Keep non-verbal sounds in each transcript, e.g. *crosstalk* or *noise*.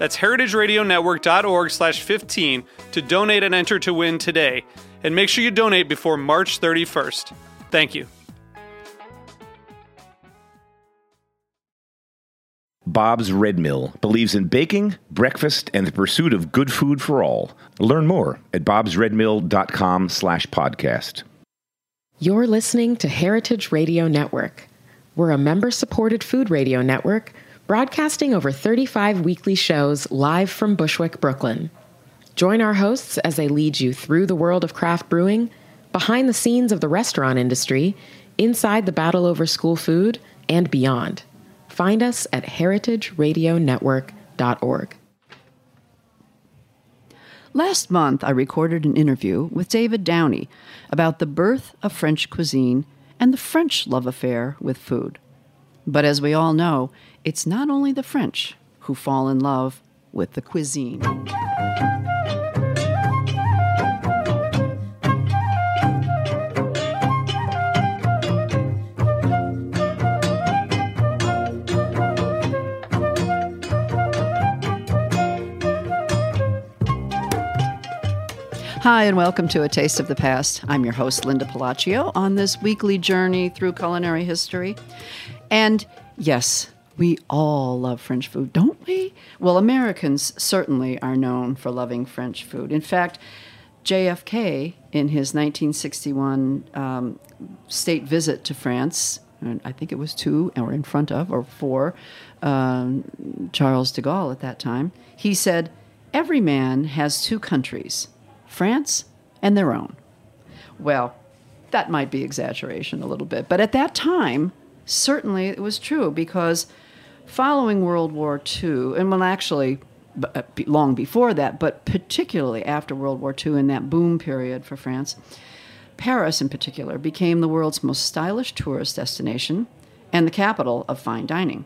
That's heritageradionetwork.org slash 15 to donate and enter to win today. And make sure you donate before March 31st. Thank you. Bob's Red Mill believes in baking, breakfast, and the pursuit of good food for all. Learn more at bobsredmill.com slash podcast. You're listening to Heritage Radio Network. We're a member-supported food radio network broadcasting over 35 weekly shows live from Bushwick, Brooklyn. Join our hosts as they lead you through the world of craft brewing, behind the scenes of the restaurant industry, inside the battle over school food, and beyond. Find us at heritageradionetwork.org. Last month, I recorded an interview with David Downie about the birth of French cuisine and the French love affair with food. But as we all know, it's not only the French who fall in love with the cuisine. Hi, and welcome to A Taste of the Past. I'm your host, Linda Pelaccio, on this weekly journey through culinary history. And yes, we all love French food, don't we? Well, Americans certainly are known for loving French food. In fact, JFK, in his 1961 um, state visit to France, and I think it was two, or in front of, or for um, Charles de Gaulle at that time, he said, Every man has two countries, France and their own. Well, that might be exaggeration a little bit, but at that time, certainly it was true because following World War II, and well, actually, uh, long before that, but particularly after World War II in that boom period for France, Paris in particular became the world's most stylish tourist destination and the capital of fine dining.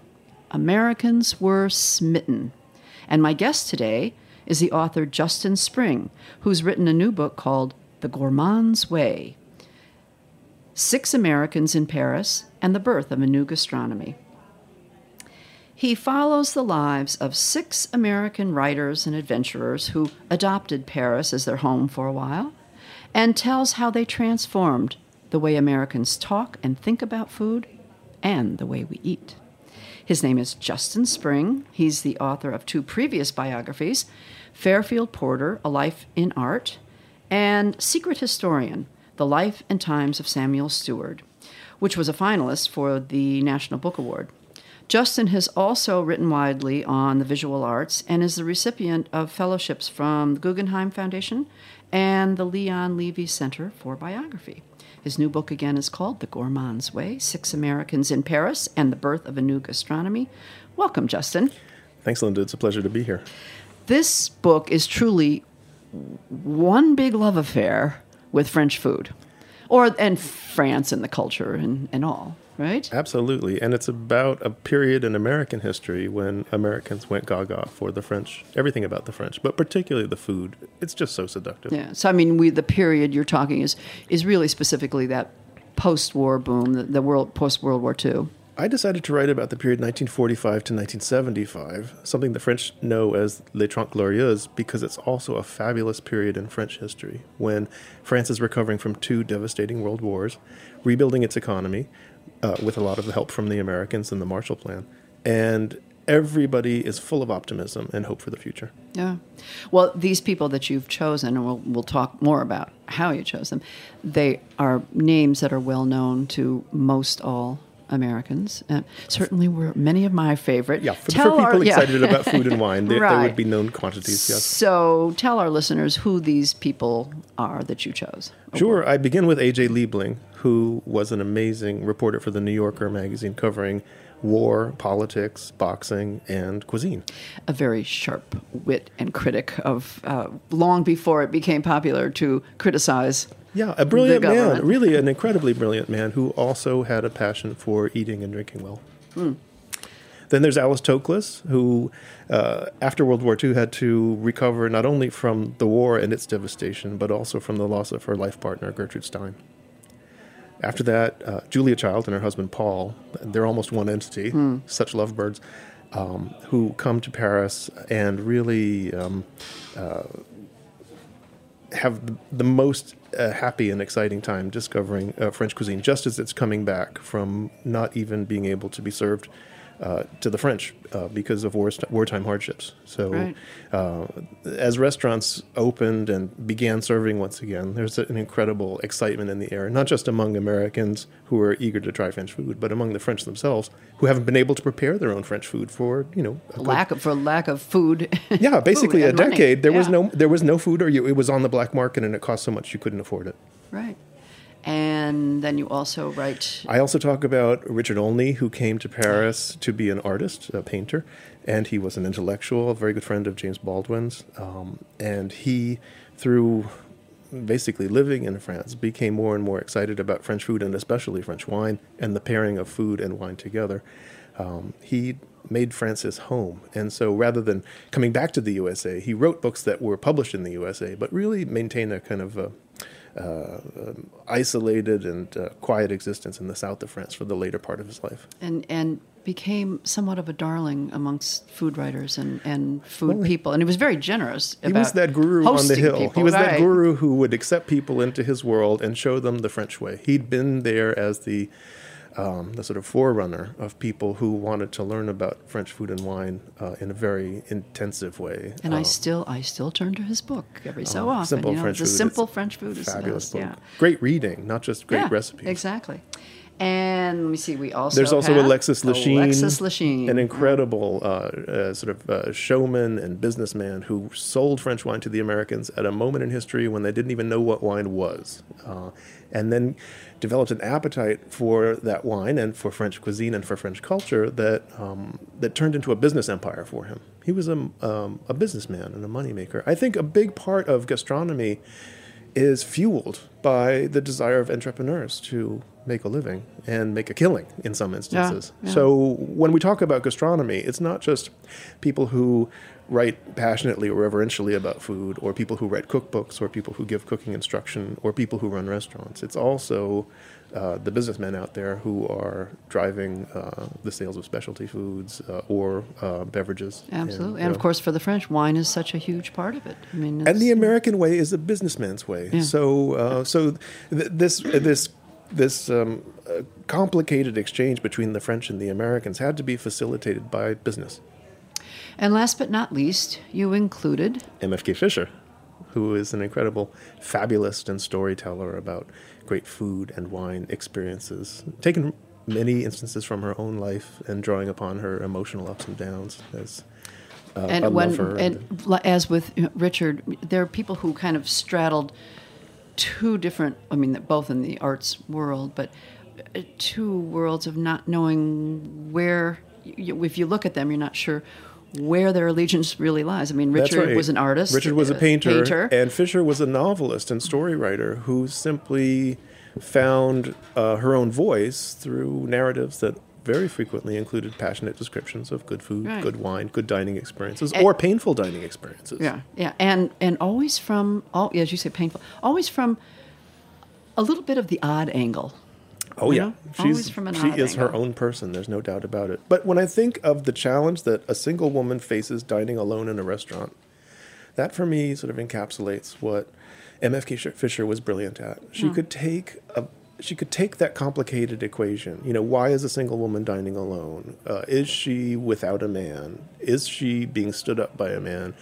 Americans were smitten. And my guest today is the author Justin Spring, who's written a new book called The Gourmand's Way Six Americans in Paris and the Birth of a New Gastronomy. He follows the lives of six American writers and adventurers who adopted Paris as their home for a while and tells how they transformed the way Americans talk and think about food and the way we eat. His name is Justin Spring. He's the author of two previous biographies Fairfield Porter, A Life in Art, and Secret Historian, The Life and Times of Samuel Stewart, which was a finalist for the National Book Award. Justin has also written widely on the visual arts and is the recipient of fellowships from the Guggenheim Foundation and the Leon Levy Center for Biography. His new book again is called The Gourmand's Way Six Americans in Paris and the Birth of a New Gastronomy. Welcome, Justin. Thanks, Linda. It's a pleasure to be here. This book is truly one big love affair with French food, or and France and the culture and, and all right? Absolutely. And it's about a period in American history when Americans went gaga for the French, everything about the French, but particularly the food. It's just so seductive. Yeah. So, I mean, we, the period you're talking is, is really specifically that post war boom, the, the world post World War II. I decided to write about the period 1945 to 1975, something the French know as Les Trente Glorieuses, because it's also a fabulous period in French history when France is recovering from two devastating world wars, rebuilding its economy, uh, with a lot of the help from the Americans and the Marshall Plan. And everybody is full of optimism and hope for the future. Yeah. Well, these people that you've chosen, and we'll, we'll talk more about how you chose them, they are names that are well known to most all Americans. Uh, certainly were many of my favorite. Yeah, for, Tell for people our- yeah. excited about food and *laughs* wine, there, there would be known quantities. Yes. So tell our listeners who these people are that you chose. Sure. I begin with A.J. Liebling, who was an amazing reporter for the New Yorker magazine covering war, politics, boxing, and cuisine. A very sharp wit and critic of uh, long before it became popular to criticize. Yeah, a brilliant man, really an incredibly brilliant man who also had a passion for eating and drinking well. Then there's Alice Toklas, who, uh, after World War II, had to recover not only from the war and its devastation, but also from the loss of her life partner, Gertrude Stein. After that, uh, Julia Child and her husband Paul, they're almost one entity, such lovebirds, um, who come to Paris and really um, have the, the most uh, happy and exciting time discovering uh, French cuisine, just as it's coming back from not even being able to be served uh, to the French uh, because of war, wartime hardships. So, Right. uh, as restaurants opened and began serving once again, there's an incredible excitement in the air, not just among Americans who are eager to try French food, but among the French themselves who haven't been able to prepare their own French food for you know a good Lack of, for lack of food. *laughs* yeah, basically food a money. decade. There was no there was no food, or you, it was on the black market, and it cost so much you couldn't afford it. Right. And then you also write. I also talk about Richard Olney, who came to Paris to be an artist, a painter, and he was an intellectual, a very good friend of James Baldwin's, um, and he, through basically living in France, became more and more excited about French food and especially French wine and the pairing of food and wine together. Um, he made France his home, and so rather than coming back to the USA, he wrote books that were published in the USA, but really maintained a kind of a uh, um, isolated and uh, quiet existence in the south of France for the later part of his life. and and became somewhat of a darling amongst food writers and, and food Well, people. And he was very generous. He was that guru on the hill. people, he was that guru who would accept people into his world and show them the French way. He'd been there as the um, the sort of forerunner of people who wanted to learn about French food and wine uh, in a very intensive way. And I Uh, still I still turn to his book every so uh, often. Simple you know, French the food. Simple French food is fabulous book. Yeah. Great reading, not just great yeah, recipes. Exactly. And let me see. We also There's also Alexis Lichine, Alexis Lichine, an incredible uh, uh, sort of uh, showman and businessman who sold French wine to the Americans at a moment in history when they didn't even know what wine was, uh, and then developed an appetite for that wine and for French cuisine and for French culture that um, that turned into a business empire for him. He was a, um, a businessman and a moneymaker. I think a big part of gastronomy is fueled by the desire of entrepreneurs to make a living and make a killing in some instances. yeah. So when we talk about gastronomy, it's not just people who write passionately or reverentially about food, or people who write cookbooks, or people who give cooking instruction, or people who run restaurants. It's also uh, the businessmen out there who are driving uh, the sales of specialty foods uh, or uh, beverages. Absolutely, you and of know. course, for the French, wine is such a huge part of it. I mean, and the American way is a businessman's way. Yeah. So, uh, so th- this this this um, uh, complicated exchange between the French and the Americans had to be facilitated by business. and last but not least, you included MFK Fisher, who is an incredible fabulist and storyteller about great food and wine experiences, taking many instances from her own life and drawing upon her emotional ups and downs as uh, a and when lover and as with Richard, there are people who kind of straddled two different. I mean, both in the arts world, but uh, two worlds of not knowing where. You, if you look at them, you're not sure where their allegiance really lies. I mean, Richard right. was an artist. Richard was a uh, painter, and Fisher was a novelist and story writer who simply found uh, her own voice through narratives that very frequently included passionate descriptions of good food, Right. good wine, good dining experiences, And- or painful dining experiences. Yeah, yeah, and and always from all as you say, painful. Always from a little bit of the odd angle. Oh yeah, know? she's Always from an she odd is her own person. There's no doubt about it. But when I think of the challenge that a single woman faces dining alone in a restaurant, that for me sort of encapsulates what MFK Fisher was brilliant at. She Hmm. could take a she could take that complicated equation. You know, why is a single woman dining alone? Uh, is she without a man? Is she being stood up by a man?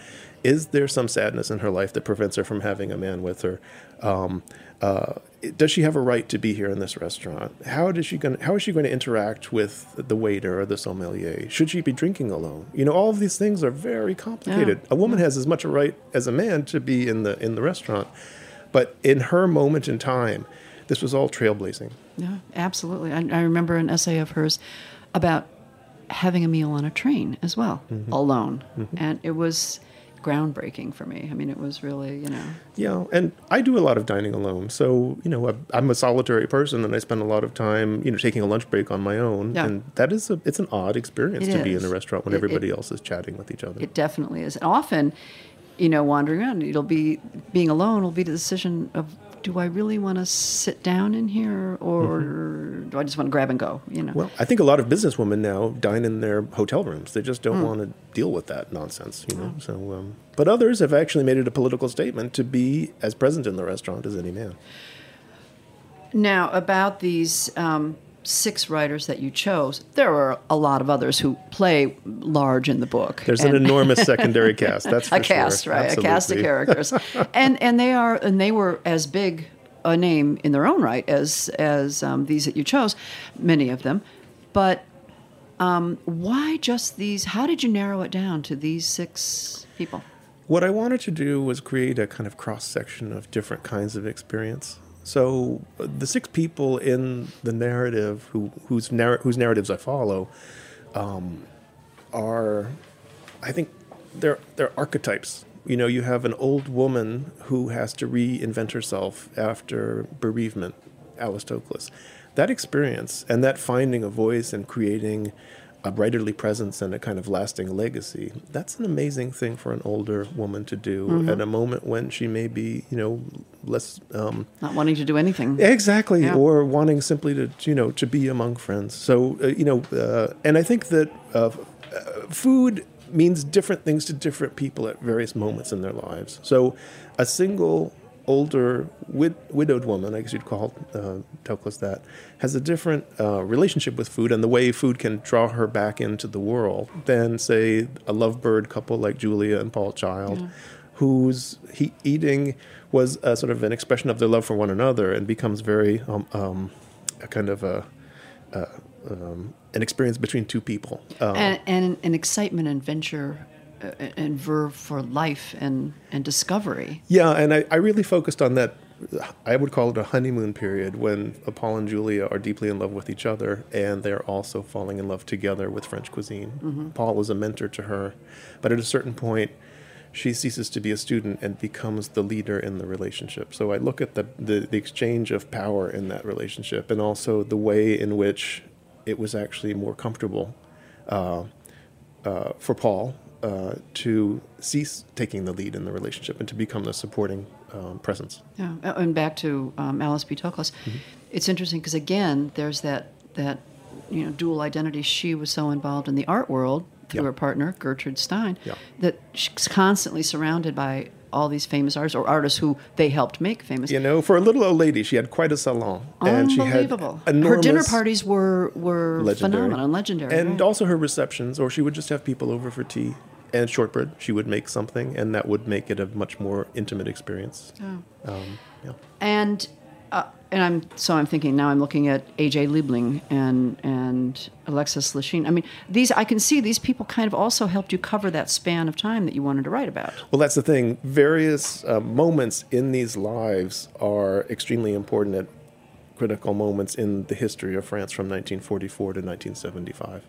Is there some sadness in her life that prevents her from having a man with her? Um, uh, does she have a right to be here in this restaurant? How does she going how is she going to interact with the waiter or the sommelier? Should she be drinking alone? You know, all of these things are very complicated. Yeah. A woman has as much a right as a man to be in the in the restaurant, but in her moment in time, this was all trailblazing. Yeah, absolutely. I, I remember an essay of hers about having a meal on a train as well, mm-hmm. alone, mm-hmm. and it was groundbreaking for me. I mean, it was really, you know, Yeah, and I do a lot of dining alone. So, you know, I'm a solitary person and I spend a lot of time, you know, taking a lunch break on my own. Yeah. And that is a, it's an odd experience It to be in a restaurant when It- everybody it- else is chatting with each other. it definitely is. And often, you know, wandering around, it'll be being alone will be the decision of do I really want to sit down in here or do I just want to grab and go? You know. well, I think a lot of businesswomen now dine in their hotel rooms. They just don't want to deal with that nonsense, you know. So, um, but others have actually made it a political statement to be as present in the restaurant as any man. Now, about these um, six writers that you chose, there are a lot of others who play large in the book. There's an *laughs* enormous secondary cast. That's for a cast, sure. right? A cast of characters, *laughs* and and they are and they were as big a name in their own right as as um, these that you chose, many of them, but. Um, why just these? How did you narrow it down to these six people? What I wanted to do was create a kind of cross section of different kinds of experience. So the six people in the narrative who whose narr- whose narratives I follow um, are, I think, they're they're archetypes. You know, you have an old woman who has to reinvent herself after bereavement, Alice Toklas. That experience and that finding a voice and creating a writerly presence and a kind of lasting legacy, that's an amazing thing for an older woman to do at a moment when she may be, you know, less um, Not wanting to do anything. Exactly, Yeah. or wanting simply to you know to be among friends. So uh, you know, uh, and I think that uh, uh, food means different things to different people at various moments in their lives. So a single older wid- widowed woman, I guess you'd call uh, Toklas that, has a different uh, relationship with food and the way food can draw her back into the world than say a lovebird couple like Julia and Paul Child whose he, eating was a sort of an expression of their love for one another and becomes very um, um, a kind of a, uh, um, an experience between two people. Uh, and, and an excitement and venture and verve for life and, and discovery. yeah, and I, I really focused on that. I would call it a honeymoon period when Paul and Julia are deeply in love with each other and they're also falling in love together with French cuisine. Paul is a mentor to her, but at a certain point, she ceases to be a student and becomes the leader in the relationship. So I look at the, the, the exchange of power in that relationship and also the way in which it was actually more comfortable uh, uh, for Paul uh, to cease taking the lead in the relationship and to become the supporting um, presence. Yeah, uh, and back to um, Alice B. Toklas. Mm-hmm. It's interesting because again, there's that that you know dual identity. She was so involved in the art world through Yeah. her partner Gertrude Stein Yeah. that she's constantly surrounded by all these famous artists or artists who they helped make famous. You know, for a little old lady, she had quite a salon, and she had Unbelievable. her dinner parties were were legendary. phenomenal, and legendary, and right. also her receptions, or she would just have people over for tea and shortbread. She would make something, and that would make it a much more intimate experience. Um, yeah. and uh, and I'm so I'm thinking now I'm looking at AJ Liebling and and Alexis Lichine. I mean, these I can see these people kind of also helped you cover that span of time that you wanted to write about. Well, that's the thing. Various uh, moments in these lives are extremely important at critical moments in the history of France from 1944 to 1975.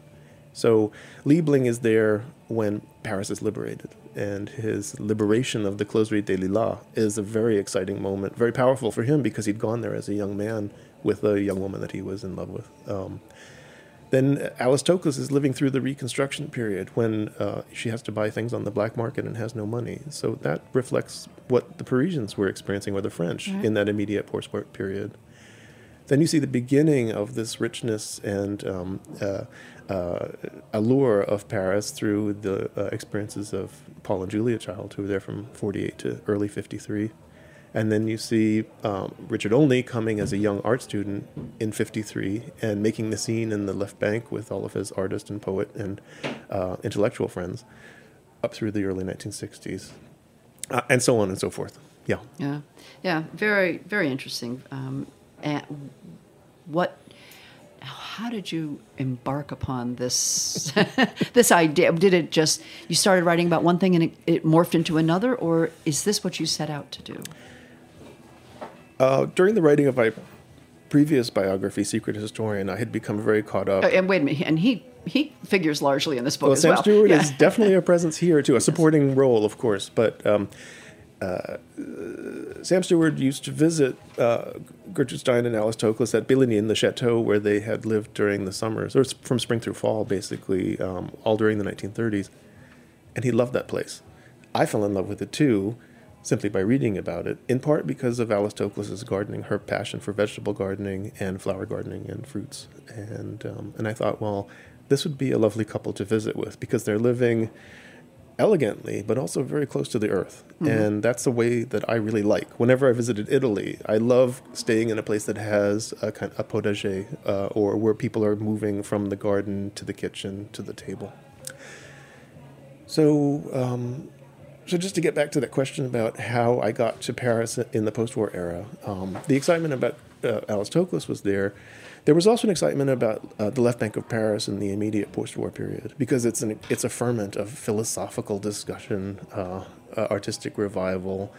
So Liebling is there when Paris is liberated, and his liberation of the Closerie des Lilas is a very exciting moment, very powerful for him because he'd gone there as a young man with a young woman that he was in love with. Um, then Alice Toklas is living through the Reconstruction period when uh, she has to buy things on the black market and has no money. So that reflects what the Parisians were experiencing or the French in that immediate post-war period. Then you see the beginning of this richness and um, uh, uh, allure of Paris through the uh, experiences of Paul and Julia Child, who were there from 48 to early 53. And then you see um, Richard Olney coming as a young art student in 53 and making the scene in the left bank with all of his artist and poet and uh, intellectual friends up through the early 1960s, uh, and so on and so forth. Yeah. Yeah, yeah, very, very interesting. Um, and what? How did you embark upon this *laughs* this idea? Did it just you started writing about one thing and it, it morphed into another, or is this what you set out to do? Uh, during the writing of my previous biography, Secret Historian, I had become very caught up. Oh, and wait a minute, and he he figures largely in this book well, as Sam well. Stewart Yeah. is *laughs* definitely a presence here too, a supporting role, of course. But um, uh, Sam Stewart used to visit uh, Gertrude Stein and Alice Toklas at Bilignin, the chateau where they had lived during the summers, or from spring through fall, basically, um, all during the 1930s. And he loved that place. I fell in love with it too, simply by reading about it, in part because of Alice Toklas's gardening, her passion for vegetable gardening and flower gardening and fruits. And, um, and I thought, well, this would be a lovely couple to visit with because they're living elegantly, but also very close to the earth. And that's a way that I really like. Whenever I visited Italy, I love staying in a place that has a kind of a potager, uh, or where people are moving from the garden to the kitchen to the table. So, um, so just to get back to that question about how I got to Paris in the post-war era, um, the excitement about uh, Alice Toklas was there. There was also an excitement about uh, the left bank of Paris in the immediate post-war period because it's an it's a ferment of philosophical discussion, uh, uh, artistic revival,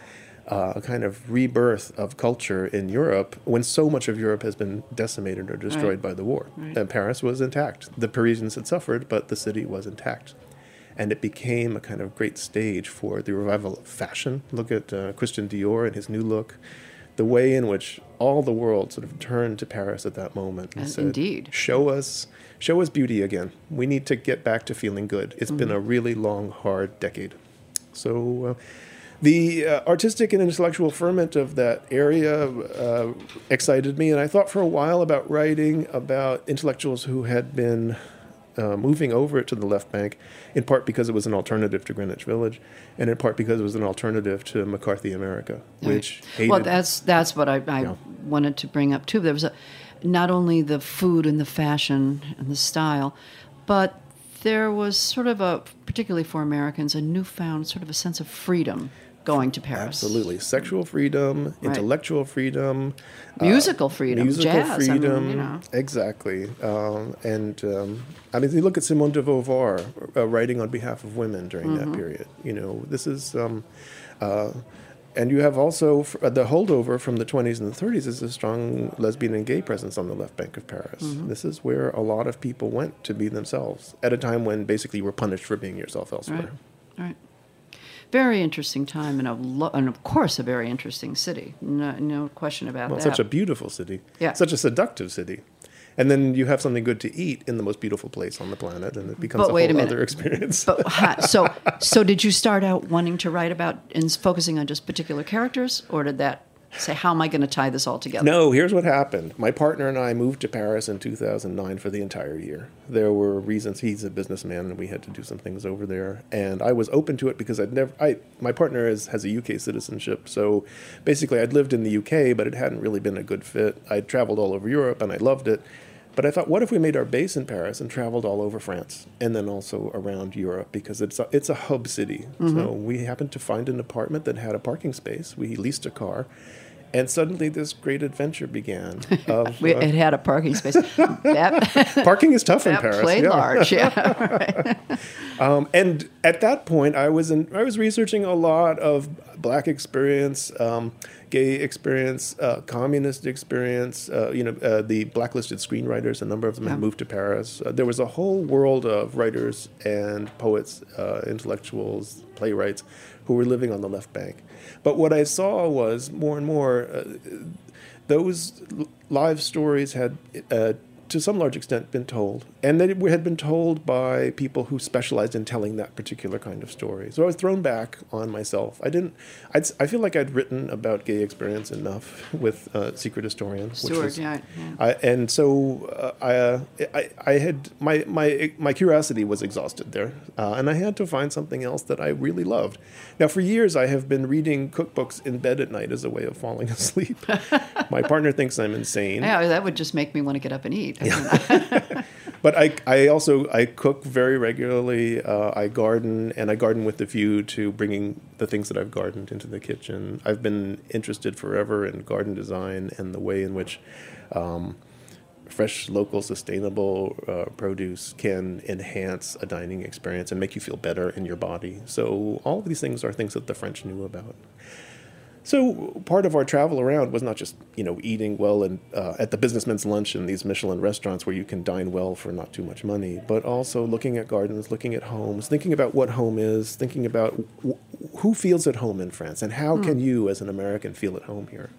uh, a kind of rebirth of culture in Europe when so much of Europe has been decimated or destroyed Right. by the war. Right. And Paris was intact. The Parisians had suffered, but the city was intact and it became a kind of great stage for the revival of fashion. Look at uh, Christian Dior and his new look, the way in which all the world sort of turned to Paris at that moment and said, indeed. "Show us, show us beauty again. We need to get back to feeling good. It's been Mm-hmm. a really long, hard decade." So. Uh, the uh, artistic and intellectual ferment of that area uh, excited me, and I thought for a while about writing about intellectuals who had been uh, moving over it to the left bank, in part because it was an alternative to Greenwich Village, and in part because it was an alternative to McCarthy America, which hated. Well, that's that's what I, I Yeah. wanted to bring up too. There was a, not only the food and the fashion and the style, but there was sort of a, particularly for Americans, a newfound sort of a sense of freedom going to Paris. Absolutely, sexual freedom, intellectual freedom, uh, Musical freedom, musical jazz. I mean, freedom, you know. exactly. Um, and um, I mean, you look at Simone de Beauvoir uh, writing on behalf of women during Mm-hmm. that period. You know, this is. Um, uh, and you have also uh, the holdover from the 20s and the 30s is a strong lesbian and gay presence on the left bank of Paris. Mm-hmm. This is where a lot of people went to be themselves at a time when basically you were punished for being yourself elsewhere. Right. Right. Very interesting time, and a lo- and of course a very interesting city. No, no question about Well, that. such a beautiful city. Yeah. Such a seductive city. And then you have something good to eat in the most beautiful place on the planet, and it becomes But a wait a whole minute. other experience. But *laughs* so, so did you start out wanting to write about and focusing on just particular characters, or did that say, "How am I going to tie this all together"? no, here's what happened. My partner and I moved to Paris in 2009 for the entire year. There were reasons. He's a businessman, and we had to do some things over there. And I was open to it because I'd never. I my partner is, has a UK citizenship, so basically I'd lived in the UK, but it hadn't really been a good fit. I'd traveled all over Europe, and I loved it. But I thought, what if we made our base in Paris and traveled all over France and then also around Europe because it's a, it's a hub city. Mm-hmm. So we happened to find an apartment that had a parking space. We leased a car, and suddenly this great adventure began. Of, *laughs* We, uh, it had a parking space. that *laughs* parking is tough in Paris. played yeah. large. Yeah. *laughs* Um, and at that point, I was in, I was researching a lot of black experience, um, gay experience, uh, communist experience. Uh, you know, uh, the blacklisted screenwriters. A number of them Yeah. had moved to Paris. Uh, there was a whole world of writers and poets, uh, intellectuals, playwrights, who were living on the left bank. But what I saw was more and more. Uh, those live stories had uh, to some large extent, been told, and that it had been told by people who specialized in telling that particular kind of story. So I was thrown back on myself. I didn't. I'd, I feel like I'd written about gay experience enough *laughs* with uh, Secret Historian, which Stewart, was, yeah, yeah. I, and so uh, I, uh, I, I had my my my curiosity was exhausted there, uh, and I had to find something else that I really loved. Now, for years, I have been reading cookbooks in bed at night as a way of falling *laughs* asleep. *laughs* my partner thinks I'm insane. Yeah, that would just make me want to get up and eat. *laughs* but I, I also I cook very regularly. Uh, I garden, and I garden with the view to bringing the things that I've gardened into the kitchen. I've been interested forever in garden design and the way in which um, fresh, local, sustainable uh, produce can enhance a dining experience and make you feel better in your body. So all of these things are things that the French knew about. So part of our travel around was not just you know eating well and uh, at the businessman's lunch in these Michelin restaurants where you can dine well for not too much money, but also looking at gardens, looking at homes, thinking about what home is, thinking about w- who feels at home in France and how can you as an American feel at home here.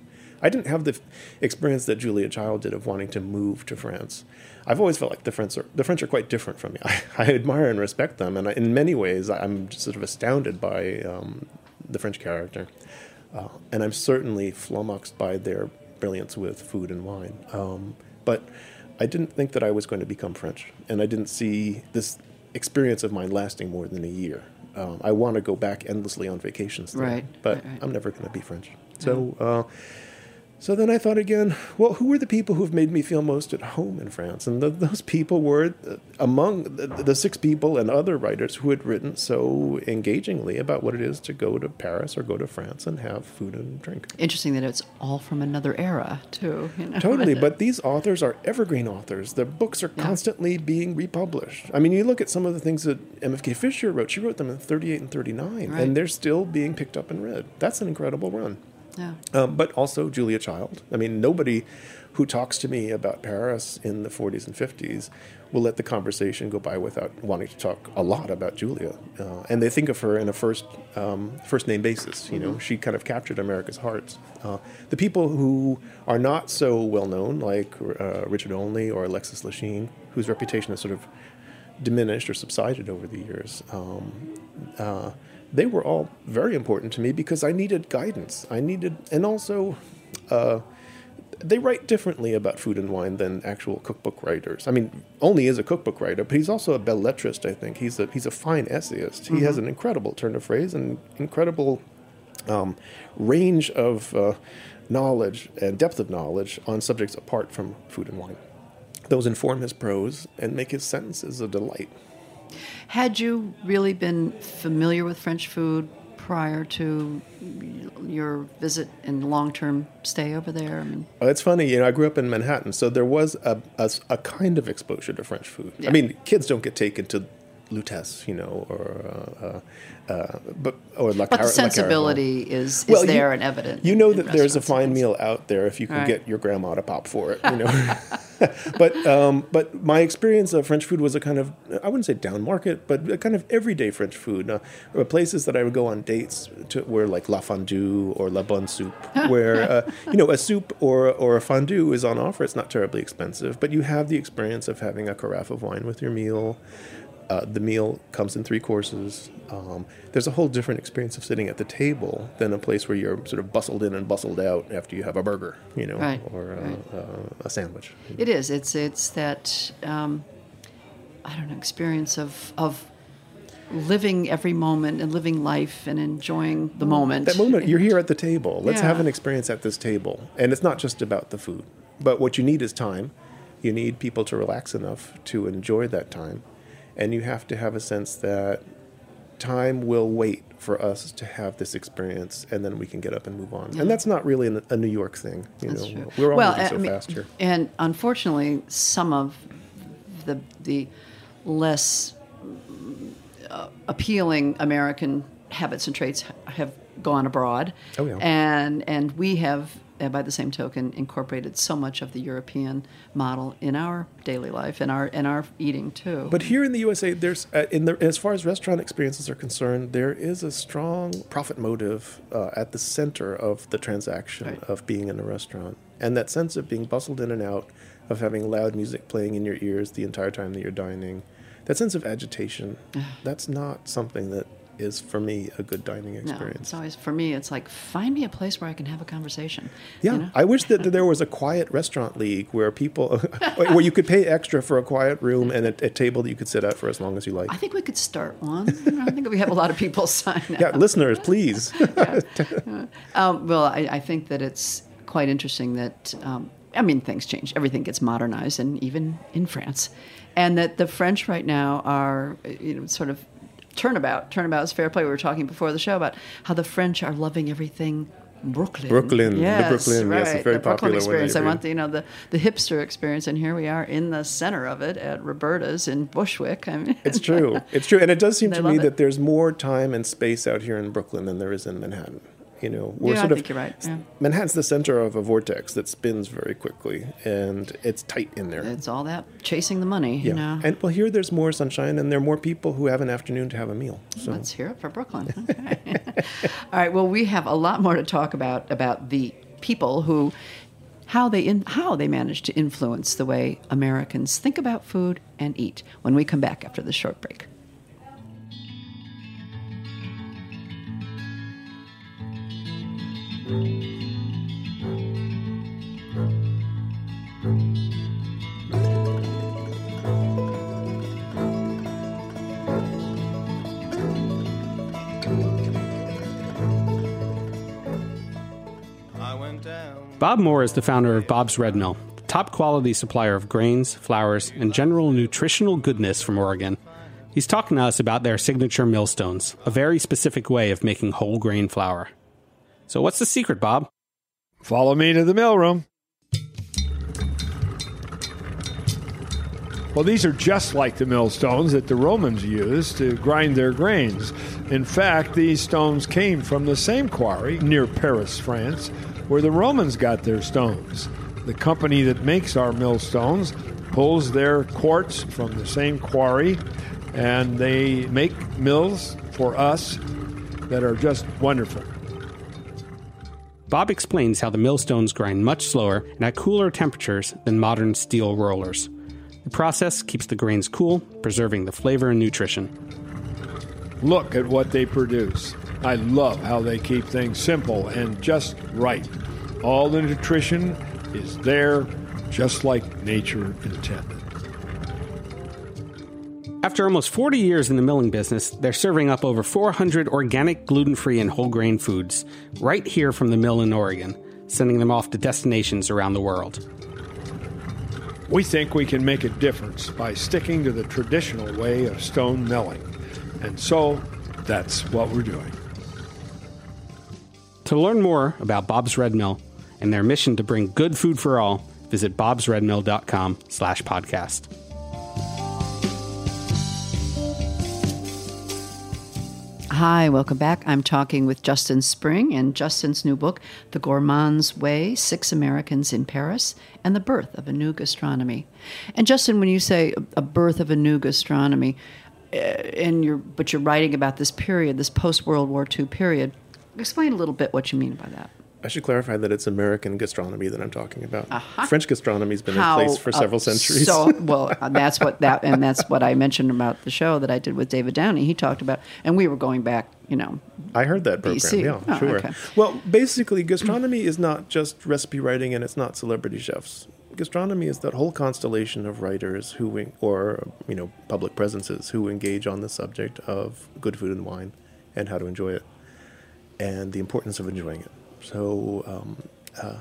I didn't have the f- experience that Julia Child did of wanting to move to France. I've always felt like the French are the French are quite different from me. *laughs* I, I admire and respect them, and I, in many ways, I'm just sort of astounded by um, the French character. Uh, and I'm certainly flummoxed by their brilliance with food and wine. Um, but I didn't think that I was going to become French, and I didn't see this experience of mine lasting more than a year. Um, I want to go back endlessly on vacations, there, Right, But right, right. I'm never going to be French. So, uh, so then I thought again, well, who were the people who've made me feel most at home in France? And the, those people were uh, among the, the six people and other writers who had written so engagingly about what it is to go to Paris or go to France and have food and drink. Interesting that it's all from another era, too. You know? Totally, but these authors are evergreen authors. Their books are Yeah. constantly being republished. I mean, you look at some of the things that MFK Fisher wrote. She wrote them in 38 and 39, Right. and they're still being picked up and read. That's an incredible run. Yeah. Um, but also Julia Child. I mean, nobody who talks to me about Paris in the 40s and 50s will let the conversation go by without wanting to talk a lot about Julia. Uh, and they think of her in a first um, first name basis. You know, she kind of captured America's hearts. Uh, the people who are not so well known, like uh, Richard Olney or Alexis Lichine, whose reputation has sort of diminished or subsided over the years. Um, uh, they were all very important to me because I needed guidance. I needed, and also, uh, they write differently about food and wine than actual cookbook writers. I mean, Olney is a cookbook writer, but he's also a belletrist. I think he's a he's a fine essayist. He has an incredible turn of phrase and incredible um, range of uh, knowledge and depth of knowledge on subjects apart from food and wine. Those inform his prose and make his sentences a delight. Had you really been familiar with French food prior to your visit and long-term stay over there? I mean, It's funny, you know, I grew up in Manhattan, so there was a, a, a kind of exposure to French food. Yeah. I mean, kids don't get taken to Lutèce, you know, or uh, uh, but or La but the Car- sensibility is, is Well, you- there and evident. You know that there's a fine meal out there if you can Right. get your grandma to pop for it, you know. *laughs* *laughs* but um, but my experience of French food was a kind of I wouldn't say down market, but a kind of everyday French food. Uh, places that I would go on dates to where like La Fondue or La Bonne Soupe, *laughs* where uh, you know a soup or or a fondue is on offer. It's not terribly expensive, but you have the experience of having a carafe of wine with your meal. Uh, the meal comes in three courses. Um, there's a whole different experience of sitting at the table than a place where you're sort of bustled in and bustled out after you have a burger, you know, Right, or uh, right. uh, a sandwich. It is. It's it's that um, I don't know experience of of living every moment and living life and enjoying the moment. That moment, you're here at the table. Let's have an experience at this table. And it's not just about the food, but what you need is time. You need people to relax enough to enjoy that time. And you have to have a sense that time will wait for us to have this experience and then we can get up and move on. And that's not really an- a New York thing. You That's know, true. we're all well, moving I so mean, fast here. And unfortunately, some of the the less uh, appealing American habits and traits have gone abroad. Oh, yeah. And and we have by the same token, incorporated so much of the European model in our daily life and our in our eating too. But here in the USA, there's uh, in the, as far as restaurant experiences are concerned, there is a strong profit motive uh, at the center of the transaction Right. of being in a restaurant, and that sense of being bustled in and out, of having loud music playing in your ears the entire time that you're dining, that sense of agitation, *sighs* that's not something that is for me a good dining experience. no, it's always for me. It's like find me a place where I can have a conversation. Yeah, you know? I wish that, that there was a quiet restaurant league where people, *laughs* where you could pay extra for a quiet room and a, a table that you could sit at for as long as you like. I think we could start one. You know, I think we have a lot of people *laughs* sign up. Yeah, listeners, please. *laughs* Um, well, I, I think that it's quite interesting that, um, I mean, things change. Everything gets modernized, and even in France. And that the French right now are, you know, sort of turnabout. Turnabout is fair play. We were talking before the show about how the French are loving everything. Brooklyn, Brooklyn, the yes, Brooklyn, right. yes, very the Brooklyn popular when they experience. I want the, you know the the hipster experience, and here we are in the center of it at Roberta's in Bushwick. I mean, It's true. It's true. And it does seem *laughs* to me it. that there's more time and space out here in Brooklyn than there is in Manhattan. You know, we're Yeah, I sort of think you're right, yeah. Manhattan's the center of a vortex that spins very quickly and it's tight in there. it's all that chasing the money. yeah. You know, And well here there's more sunshine and there are more people who have an afternoon to have a meal. So Let's hear it for Brooklyn. *laughs* Okay. *laughs* All right. Well, we have a lot more to talk about about the people who, how they in, how they manage to influence the way Americans think about food and eat. When we come back after this short break. Bob Moore is the founder of Bob's Red Mill, the top quality supplier of grains, flours, and general nutritional goodness from Oregon. He's talking to us about their signature millstones, a very specific way of making whole grain flour. So, what's the secret, Bob? Follow me to the mill room. Well, these are just like the millstones that the Romans used to grind their grains. In fact, these stones came from the same quarry near Paris, France, where the Romans got their stones. The company that makes our millstones pulls their quartz from the same quarry, and they make mills for us that are just wonderful. Bob explains how the millstones grind much slower and at cooler temperatures than modern steel rollers. The process keeps the grains cool, preserving the flavor and nutrition. Look at what they produce. I love how they keep things simple and just right. All the nutrition is there, just like nature intended. After almost 40 years in the milling business, they're serving up over 400 organic, gluten free, and whole grain foods right here from the mill in Oregon, sending them off to destinations around the world. We think we can make a difference by sticking to the traditional way of stone milling. And so that's what we're doing. To learn more about Bob's Red Mill and their mission to bring good food for all, visit bobsredmill.com slash podcast. Hi, welcome back. I'm talking with Justin Spring and Justin's new book, The Gourmand's Way Six Americans in Paris and the Birth of a New Gastronomy. And Justin, when you say a birth of a new gastronomy, uh, and you're, but you're writing about this period, this post World War II period, explain a little bit what you mean by that. I should clarify that it's American gastronomy that I'm talking about. Uh-huh. French gastronomy's been in place for uh, several centuries. So, *laughs* well, that's what that, and that's what I mentioned about the show that I did with David Downie. He talked about, and we were going back, you know, I heard that program. BC. Yeah, Oh, sure. okay. Well, basically, gastronomy is not just recipe writing, and it's not celebrity chefs. Gastronomy is that whole constellation of writers who, or you know, public presences who engage on the subject of good food and wine, and how to enjoy it, and the importance of enjoying it. So, um, uh,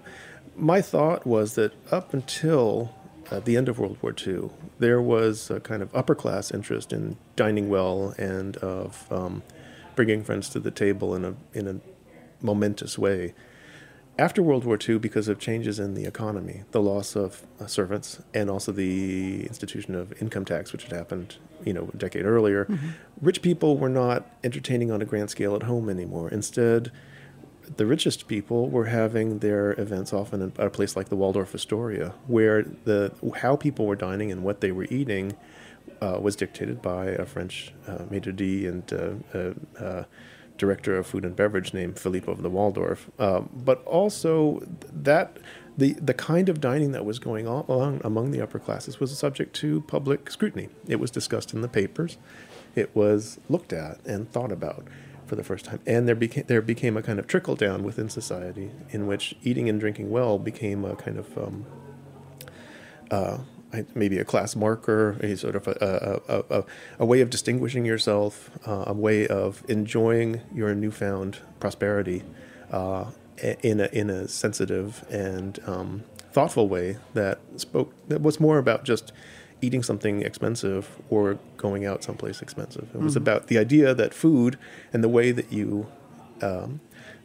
my thought was that up until uh, the end of World War II, there was a kind of upper class interest in dining well and of um, bringing friends to the table in a in a momentous way. After World War II, because of changes in the economy, the loss of uh, servants, and also the institution of income tax, which had happened, you know, a decade earlier, rich people were not entertaining on a grand scale at home anymore. Instead, the richest people were having their events often at a place like the Waldorf Astoria, where the how people were dining and what they were eating uh, was dictated by a French uh, maitre d' and uh, uh, uh, director of food and beverage named Philippe of the Waldorf. Um, but also that the the kind of dining that was going on along among the upper classes was subject to public scrutiny. It was discussed in the papers. It was looked at and thought about for the first time, and there became there became a kind of trickle down within society in which eating and drinking well became a kind of um, uh, maybe a class marker, a sort of a, a, a, a way of distinguishing yourself, uh, a way of enjoying your newfound prosperity uh, in, a, in a sensitive and um, thoughtful way that spoke, that was more about just eating something expensive or going out someplace expensive. It was mm-hmm. about the idea that food and the way that you um,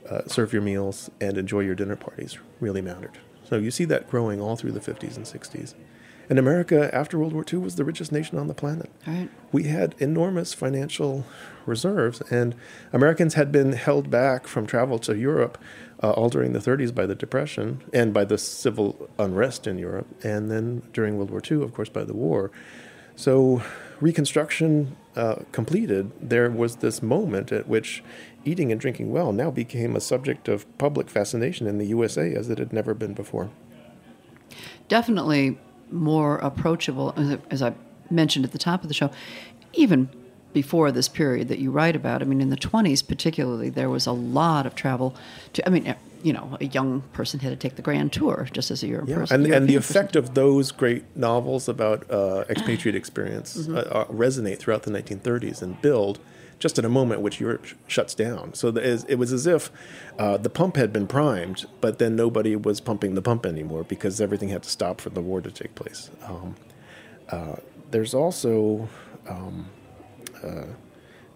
uh, serve your meals and enjoy your dinner parties really mattered. So you see that growing all through the 50s and 60s. And America, after World War II, was the richest nation on the planet. Right. We had enormous financial reserves, and Americans had been held back from travel to Europe uh, all during the 30s by the Depression and by the civil unrest in Europe, and then during World War II, of course, by the war. So, Reconstruction uh, completed, there was this moment at which eating and drinking well now became a subject of public fascination in the USA as it had never been before. Definitely more approachable, as I mentioned at the top of the show, even before this period that you write about. I mean, in the 20s, particularly, there was a lot of travel. To, I mean, you know, a young person had to take the grand tour just as a European yeah, person. And, and the effect of those great novels about uh, expatriate experience mm-hmm. uh, uh, resonate throughout the 1930s and build just in a moment which Europe sh- shuts down. So the, it was as if uh, the pump had been primed, but then nobody was pumping the pump anymore because everything had to stop for the war to take place. Um, uh, there's also um, uh,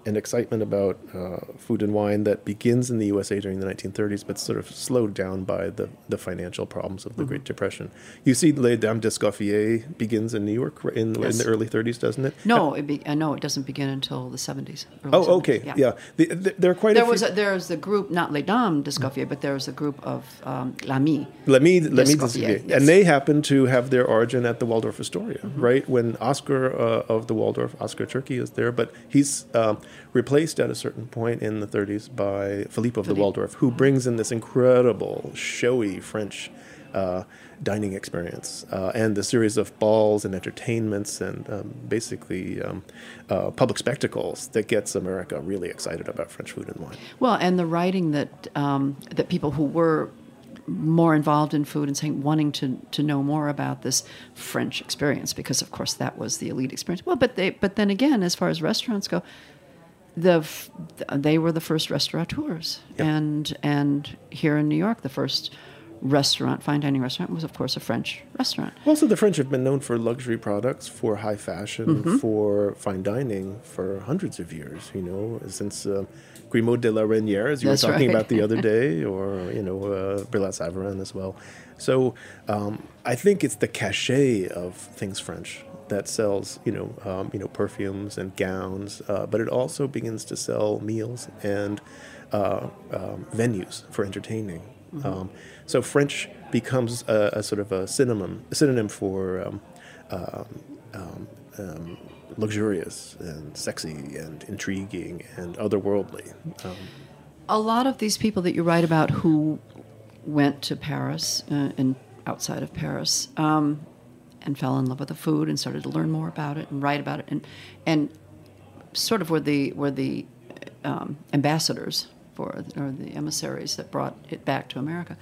an excitement about uh, food and wine that begins in the USA during the 1930s, but sort of slowed down by the, the financial problems of the mm-hmm. Great Depression. You see, Les Dames d'Escoffier begins in New York in, yes. in, the early 30s, doesn't it? No, it be, uh, no, it doesn't begin until the 70s. Oh, 70s. okay, yeah. yeah. The, the, there are quite there a was a, there was the group, not Les Dames d'Escoffier, but there was a group of um, L'Ami. L'Ami, L'Ami d'Escoffier. Yes. And they happen to have their origin at the Waldorf Astoria, mm-hmm. right? When Oscar uh, of the Waldorf, Oscar Tschirky is there, but he's um, replaced at a certain point in the 30s by Philippe of Philippe. the Waldorf, who brings in this incredible, showy French uh, dining experience uh, and the series of balls and entertainments and um, basically um, uh, public spectacles that gets America really excited about French food and wine. Well, and the writing that um, that people who were more involved in food and saying wanting to to know more about this French experience because of course that was the elite experience. Well, but they but then again, as far as restaurants go, the they were the first restaurateurs, yep. and and here in New York, the first restaurant, fine dining restaurant, was of course a French restaurant. Also, the French have been known for luxury products, for high fashion, mm-hmm. for fine dining for hundreds of years. You know, since. Uh, Grimod de la Reynière, as you That's were talking right. about the other *laughs* day, or you know, uh, Brillat Savarin as well. So um, I think it's the cachet of things French that sells, you know, um, you know, perfumes and gowns, uh, but it also begins to sell meals and uh, um, venues for entertaining. Mm-hmm. Um, so French becomes a, a, sort of a synonym, a synonym for um, um, um, luxurious and sexy and intriguing and otherworldly. a lot of these people that you write about who went to Paris uh, and outside of Paris um, and fell in love with the food and started to learn more about it and write about it and and sort of were the were the um, ambassadors for or the emissaries that brought it back to America.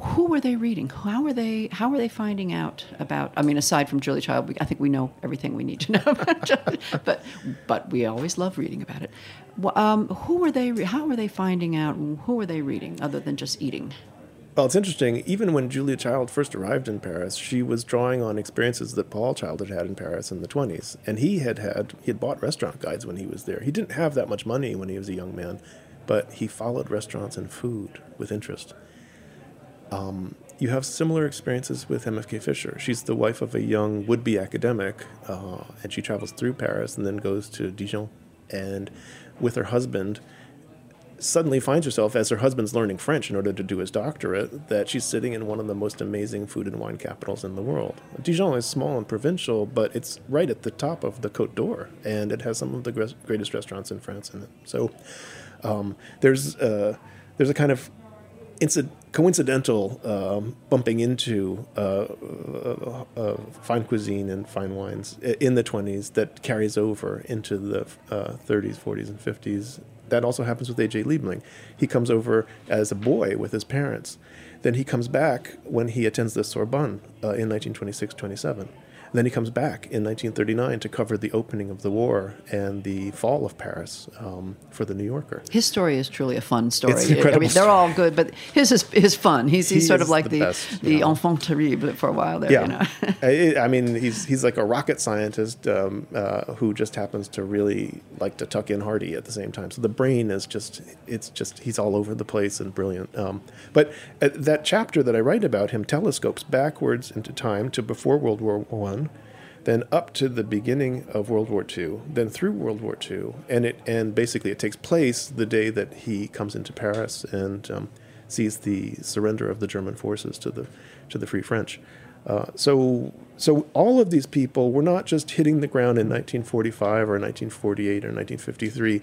Who were they reading? How were they? How were they finding out about? I mean, aside from Julia Child, I think we know everything we need to know *laughs* about Julia, but but we always love reading about it. Um, who were they? How were they finding out? Who were they reading other than just eating? Well, it's interesting. Even when Julia Child first arrived in Paris, she was drawing on experiences that Paul Child had had in Paris in the 20s. And he had had, he had bought restaurant guides when he was there. He didn't have that much money when he was a young man, but he followed restaurants and food with interest. Um, you have similar experiences with MFK Fisher. She's the wife of a young would be academic, uh, and she travels through Paris and then goes to Dijon. And with her husband, suddenly finds herself, as her husband's learning French in order to do his doctorate, that she's sitting in one of the most amazing food and wine capitals in the world. Dijon is small and provincial, but it's right at the top of the Côte d'Or, and it has some of the greatest restaurants in France in it. So um, there's uh, there's a kind of inci- coincidental um, bumping into uh, uh, uh, fine cuisine and fine wines in the 20s that carries over into the uh, 30s, 40s, and 50s. That also happens with A.J. Liebling. He comes over as a boy with his parents. Then he comes back when he attends the Sorbonne uh, in 1926 27. And then he comes back in 1939 to cover the opening of the war and the fall of Paris um, for the New Yorker. His story is truly a fun story. It's an I incredible mean, they're all good, but his is, is fun. He's, he's He sort of like the the, best, the enfant terrible for a while there. Yeah, You know? *laughs* I, I mean, he's he's like a rocket scientist um, uh, who just happens to really like to tuck in Hardy at the same time. So the brain is just it's just he's all over the place and brilliant. Um, but uh, that chapter that I write about him telescopes backwards into time to before World War One. Then up to the beginning of World War II, then through World War II, and it and basically it takes place the day that he comes into Paris and um, sees the surrender of the German forces to the to the Free French. Uh, so so all of these people were not just hitting the ground in 1945 or 1948 or 1953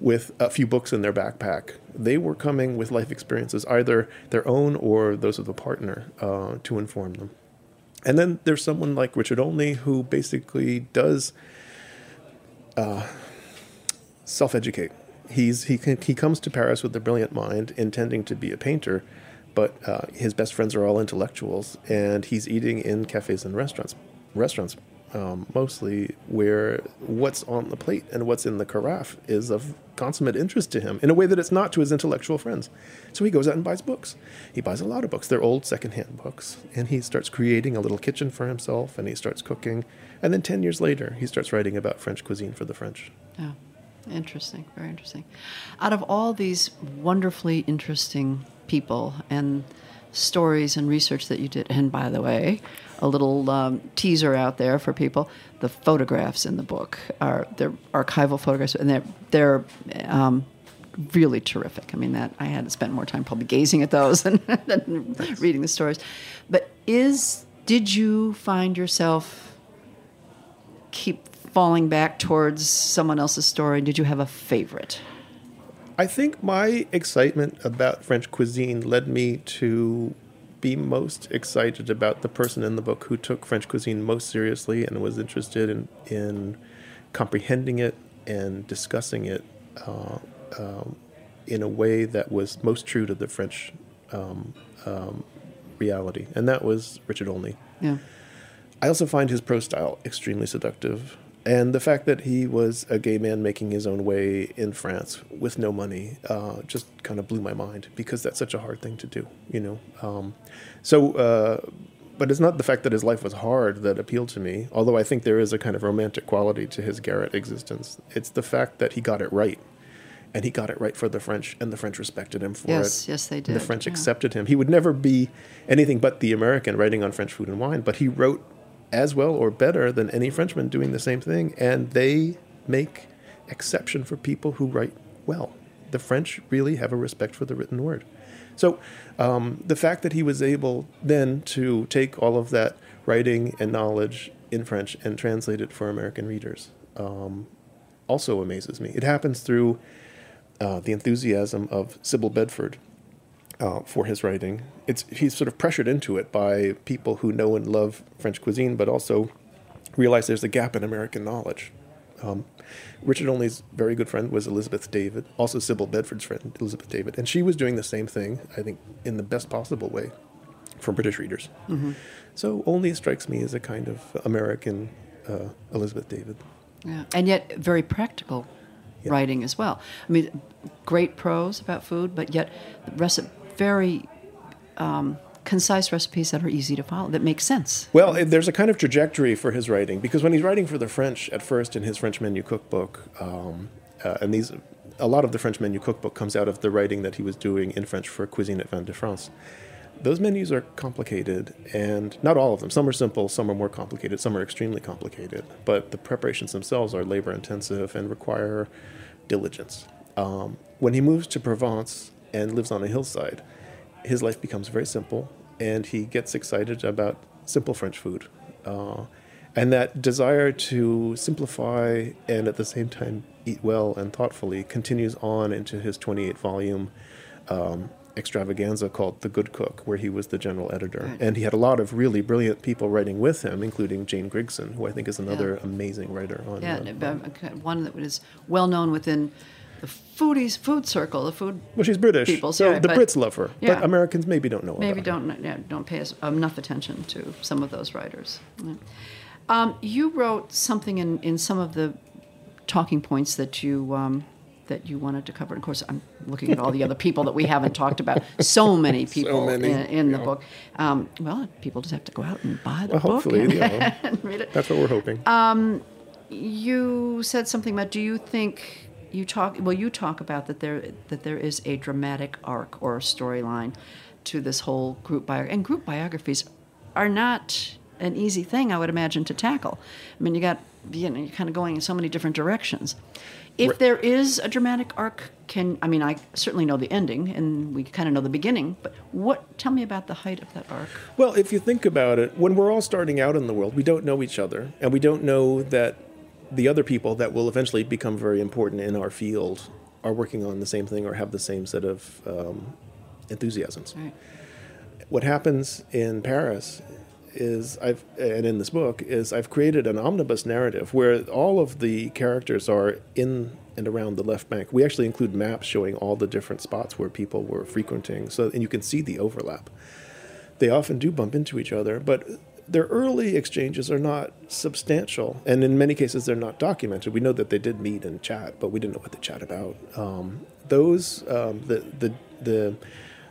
with a few books in their backpack. They were coming with life experiences, either their own or those of a partner, uh, to inform them. And then there's someone like Richard Olney who basically does uh, self-educate. He's he can, he comes to Paris with a brilliant mind, intending to be a painter, but uh, his best friends are all intellectuals, and he's eating in cafes and restaurants, restaurants um, mostly where what's on the plate and what's in the carafe is of consummate interest to him in a way that it's not to his intellectual friends. So he goes out and buys books. He buys a lot of books. They're old secondhand books, and he starts creating a little kitchen for himself, and he starts cooking. And then ten years later, he starts writing about French cuisine for the French. Yeah, interesting, very interesting. Out of all these wonderfully interesting people and stories and research that you did, and by the way, a little um, teaser out there for people: the photographs in the book are they're archival photographs, and they're they're. Um, Really terrific. I mean, that I had to spend more time probably gazing at those *laughs* than, than reading the stories. But is did you find yourself keep falling back towards someone else's story? Did you have a favorite? I think my excitement about French cuisine led me to be most excited about the person in the book who took French cuisine most seriously and was interested in, in comprehending it and discussing it uh, um, in a way that was most true to the French um, um, reality. And that was Richard Olney. Yeah. I also find his prose style extremely seductive. And the fact that he was a gay man making his own way in France with no money uh, just kind of blew my mind because that's such a hard thing to do, you know. Um, so, uh, but it's not the fact that his life was hard that appealed to me, although I think there is a kind of romantic quality to his garret existence. It's the fact that he got it right. And he got it right for the French, and the French respected him for Yes, it. yes, yes, they And The French yeah. accepted him. He would never be anything but the American writing on French food and wine, but he wrote as well or better than any Frenchman doing the same thing, and they make exception for people who write well. The French really have a respect for the written word. So um, the fact that he was able then to take all of that writing and knowledge in French and translate it for American readers um, also amazes me. It happens through uh, the enthusiasm of Sybil Bedford, uh, for his writing. It's he's sort of pressured into it by people who know and love French cuisine, but also realize there's a gap in American knowledge. Um, Richard Olney's very good friend was Elizabeth David, also Sybil Bedford's friend, Elizabeth David, and she was doing the same thing, I think, in the best possible way for British readers. So Only strikes me as a kind of American uh, Elizabeth David. Yeah. And yet very practical Yeah. writing as well. I mean, great prose about food, but yet reci- very um, concise recipes that are easy to follow, that make sense. Well, there's a kind of trajectory for his writing because when he's writing for the French at first in his French menu cookbook, um, uh, and these, a lot of the French menu cookbook comes out of the writing that he was doing in French for Cuisine et Vins de France. Those menus are complicated, and not all of them. Some are simple, some are more complicated, some are extremely complicated. But the preparations themselves are labor intensive and require diligence. Um, when he moves to Provence and lives on a hillside, his life becomes very simple, and he gets excited about simple French food. Uh, and that desire to simplify and at the same time eat well and thoughtfully continues on into his 28 volume um, extravaganza called The Good Cook, where he was the general editor. Right. And he had a lot of really brilliant people writing with him, including Jane Grigson, who I think is another Yeah. amazing writer on Yeah, uh, one that is well known within the foodies food circle, the food Well, she's British, people, so yeah, the Brits love her, yeah. but Americans maybe don't know maybe don't yeah, don't pay enough attention to some of those writers. Yeah. Um, you wrote something in, in some of the talking points that you um, that you wanted to cover. And Of course, I'm looking at all the other people that we haven't talked about. So *laughs* many people many, in, in the yeah. book. Um, well, people just have to go out and buy the Well, book hopefully, and, know, *laughs* and read it. that's what we're hoping. You said something about. Do you think you talk? Well, you talk about that there that there is a dramatic arc or a storyline to this whole group bio and group biographies are not an easy thing. I would imagine to tackle. I mean, you got you know you're kind of going in so many different directions. If Right. there is a dramatic arc, can I mean I certainly know the ending and we kind of know the beginning, but what? Tell me about the height of that arc. Well, if you think about it, when we're all starting out in the world, we don't know each other, and we don't know that the other people that will eventually become very important in our field are working on the same thing or have the same set of um, enthusiasms. Right. What happens in Paris is I've and in this book is I've created an omnibus narrative where all of the characters are in and around the left bank. We actually include maps showing all the different spots where people were frequenting, so and you can see the overlap they often do bump into each other, but their early exchanges are not substantial, and in many cases they're not documented. We know that they did meet and chat, but we didn't know what they chat about. Um, those um, the the the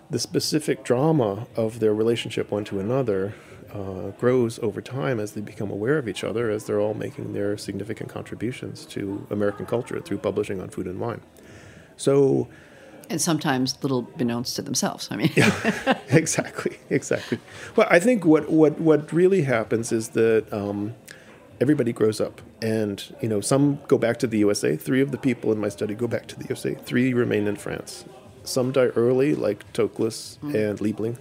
the specific drama of their relationship one to another uh, grows over time as they become aware of each other, as they're all making their significant contributions to American culture through publishing on food and wine. So. And sometimes little beknownst to themselves. I mean, yeah, *laughs* exactly, exactly. Well, I think what what what really happens is that um, everybody grows up, and you know, some go back to the USA. Three of the people in my study go back to the USA. Three remain in France. Some die early, like Toklas and Liebling.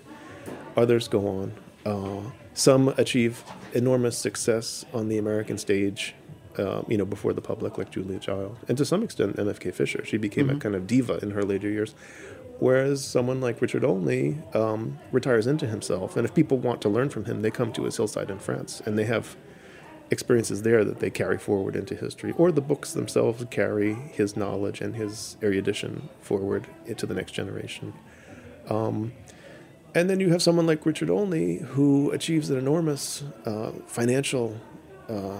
Others go on. Uh, some achieve enormous success on the American stage, uh, you know, before the public, like Julia Child, and to some extent MFK Fisher. She became a kind of diva in her later years. Whereas someone like Richard Olney um, retires into himself, and if people want to learn from him, they come to his hillside in France, and they have experiences there that they carry forward into history, or the books themselves carry his knowledge and his erudition forward into the next generation. Um, and then you have someone like Richard Olney who achieves an enormous uh, financial, uh,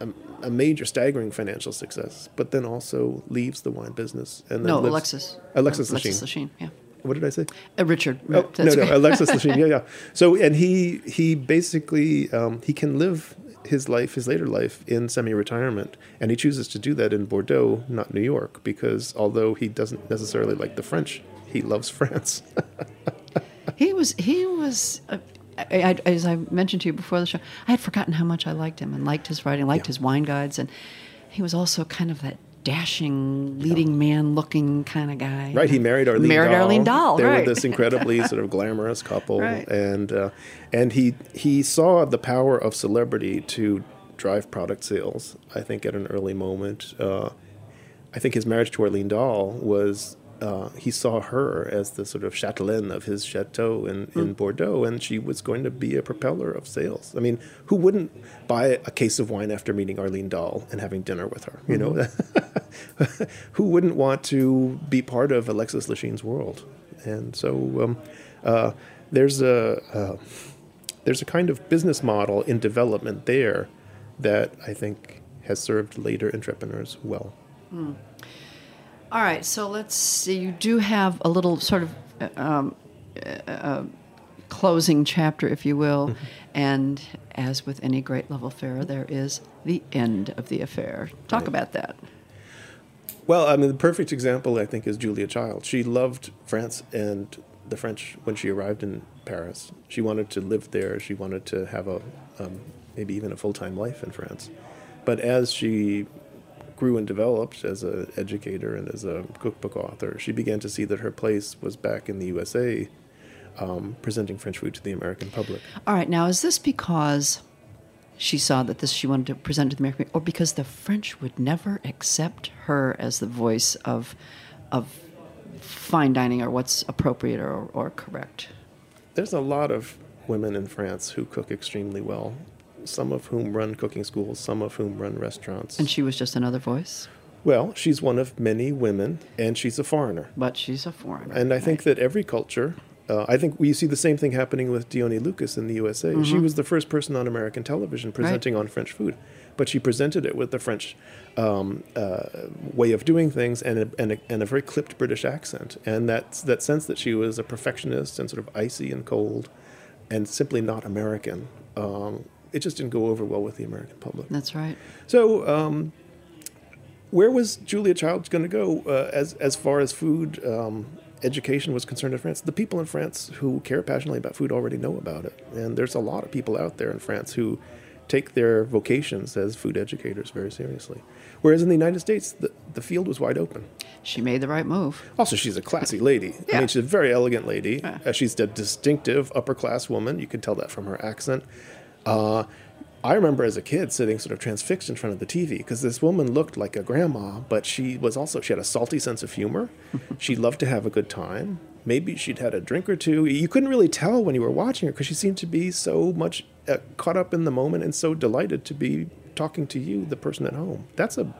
a, a major, staggering financial success, but then also leaves the wine business and then no, lives- Alexis. Alexis Alexis Lichine. Lichine, yeah. What did I say? Uh, Richard. Oh, no, no, right. Alexis *laughs* Lichine. Yeah, yeah. So, and he he basically um, he can live his life, his later life, in semi-retirement, and he chooses to do that in Bordeaux, not New York, because although he doesn't necessarily like the French, he loves *laughs* France. He was. He was. Uh, I, I, as I mentioned to you before the show, I had forgotten how much I liked him and liked his writing, liked Yeah. his wine guides, and he was also kind of that dashing, leading man-looking kind of guy. Right, he married Arlene Married Dahl. Arlene Dahl, They right. were this *laughs* incredibly sort of glamorous couple, Right. and uh, and he he saw the power of celebrity to drive product sales. I think at an early moment, uh, I think his marriage to Arlene Dahl was. Uh, he saw her as the sort of chatelaine of his chateau in, Hmm. in Bordeaux, and she was going to be a propeller of sales. I mean, who wouldn't buy a case of wine after meeting Arlene Dahl and having dinner with her? You know, Mm-hmm. *laughs* who wouldn't want to be part of Alexis Lichine's world? And so um, uh, there's a uh, there's a kind of business model in development there that I think has served later entrepreneurs well. All right, so let's see. You do have a little sort of uh, um, uh, uh, closing chapter, if you will, and as with any great love affair, there is the end of the affair. Talk about that. Well, I mean, the perfect example, I think, is Julia Child. She loved France and the French when she arrived in Paris. She wanted to live there. She wanted to have a um, maybe even a full time life in France. But as she grew and developed as an educator and as a cookbook author, she began to see that her place was back in the USA, um, presenting French food to the American public. All right, now is this because she saw that this she wanted to present to the American, or because the French would never accept her as the voice of of fine dining or what's appropriate or, or correct? There's a lot of women in France who cook extremely well, some of whom run cooking schools, some of whom run restaurants. And she was just another voice, well, she's one of many women, and she's a foreigner. but she's a foreigner. And I think that every culture, uh, I think we see the same thing happening with Dione Lucas in the USA. She was the first person on American television presenting on French food, but she presented it with the French um, uh, way of doing things and a, and, a, and a very clipped British accent. And that, that sense that she was a perfectionist and sort of icy and cold and simply not American, um, it just didn't go over well with the American public. That's right. So, um, where was Julia Childs going to go uh, as as far as food um, education was concerned in France? The people in France who care passionately about food already know about it, and there's a lot of people out there in France who take their vocations as food educators very seriously. Whereas in the United States, the, the field was wide open. She made the right move. Also, she's a classy lady. yeah. I mean, she's a very elegant lady. Yeah. Uh, she's a distinctive upper class woman. You can tell that from her accent. Uh, I remember as a kid sitting sort of transfixed in front of the TV because this woman looked like a grandma, but she was also, she had a salty sense of humor. *laughs* she loved to have a good time. Maybe she'd had a drink or two. You couldn't really tell when you were watching her because she seemed to be so much uh, caught up in the moment and so delighted to be talking to you, the person at home. That's a,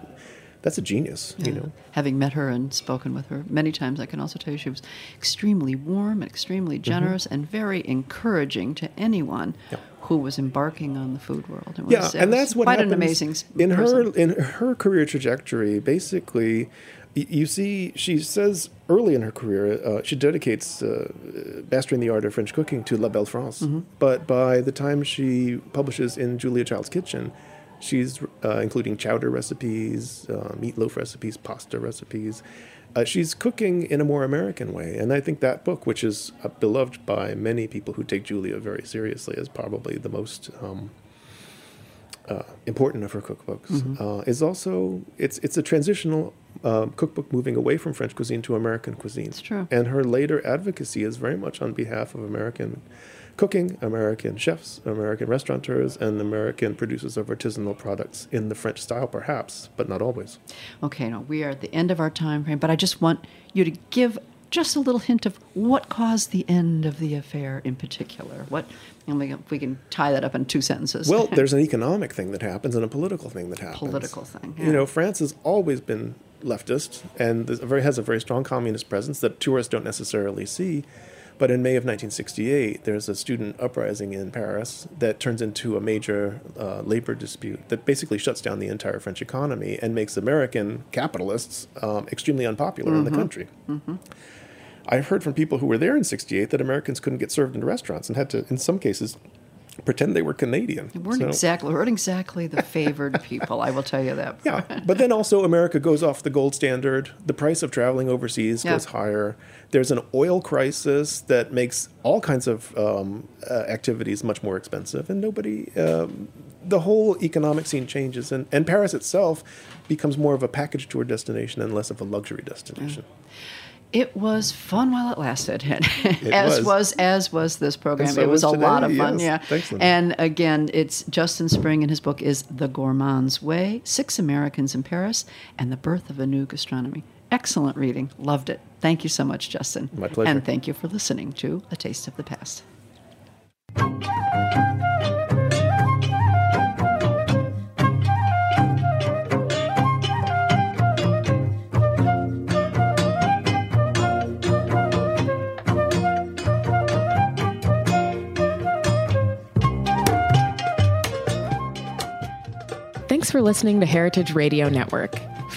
that's a genius, you know. Having met her and spoken with her many times, I can also tell you she was extremely warm and extremely generous and very encouraging to anyone Yeah. who was embarking on the food world. It yeah, was- it and that's what quite an amazing in her in her career trajectory. Basically, you see, she says early in her career, uh, she dedicates uh, mastering the art of French cooking to La Belle France. Mm-hmm. But by the time she publishes in Julia Child's Kitchen, she's uh, including chowder recipes, uh, meatloaf recipes, pasta recipes. Uh, she's cooking in a more American way, and I think that book, which is uh, beloved by many people who take Julia very seriously, is probably the most um, uh, important of her cookbooks Mm-hmm. uh, is also it's it's a transitional uh, cookbook moving away from French cuisine to American cuisine. It's true. And her later advocacy is very much on behalf of American cooking, American chefs, American restaurateurs, and American producers of artisanal products in the French style, perhaps, but not always. Okay, no, we are at the end of our time frame, but I just want you to give just a little hint of what caused the end of the affair in particular. What, and we can, we can tie that up in two sentences. Well, *laughs* there's an economic thing that happens and a political thing that happens. Political thing, yeah. You know, France has always been leftist and very, has a very strong communist presence that tourists don't necessarily see. But in May of 1968, there's a student uprising in Paris that turns into a major uh, labor dispute that basically shuts down the entire French economy and makes American capitalists um, extremely unpopular in the country. I've heard from people who were there in 68 that Americans couldn't get served in restaurants and had to, in some cases, pretend they were Canadian. we weren't So- exactly we weren't exactly the favored *laughs* people. I will tell you that. Yeah, but then also America goes off the gold standard. The price of traveling overseas Yeah. goes higher. There's an oil crisis that makes all kinds of um, uh, activities much more expensive, and nobody. Um, the whole economic scene changes, and, and Paris itself becomes more of a package tour destination and less of a luxury destination. It was fun while it lasted, *laughs* as was. was. as was this program. So it was, was a lot of fun, yes. yeah. Thanks, and again, it's Justin Spring, and his book is The Gourmand's Way: Six Americans in Paris and the Birth of a New Gastronomy. Excellent reading, loved it. Thank you so much, Justin. My pleasure. And thank you for listening to A Taste of the Past. Thanks for listening to Heritage Radio Network,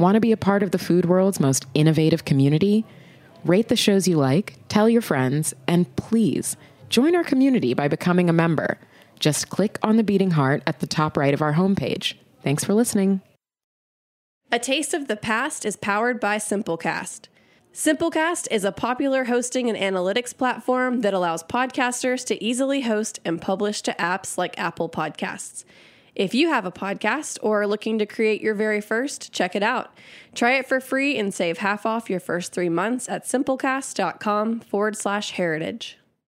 Want to be a part of the food world's most innovative community? Rate the shows you like, tell your friends, and please join our community by becoming a member. Just click on the beating heart at the top right of our homepage. Thanks for listening. A Taste of the Past is powered by Simplecast. Simplecast is a popular hosting and analytics platform that allows podcasters to easily host and publish to apps like Apple Podcasts. If you have a podcast or are looking to create your very first, check it out. Try it for free and save half off your first three months at simplecast.com forward slash heritage.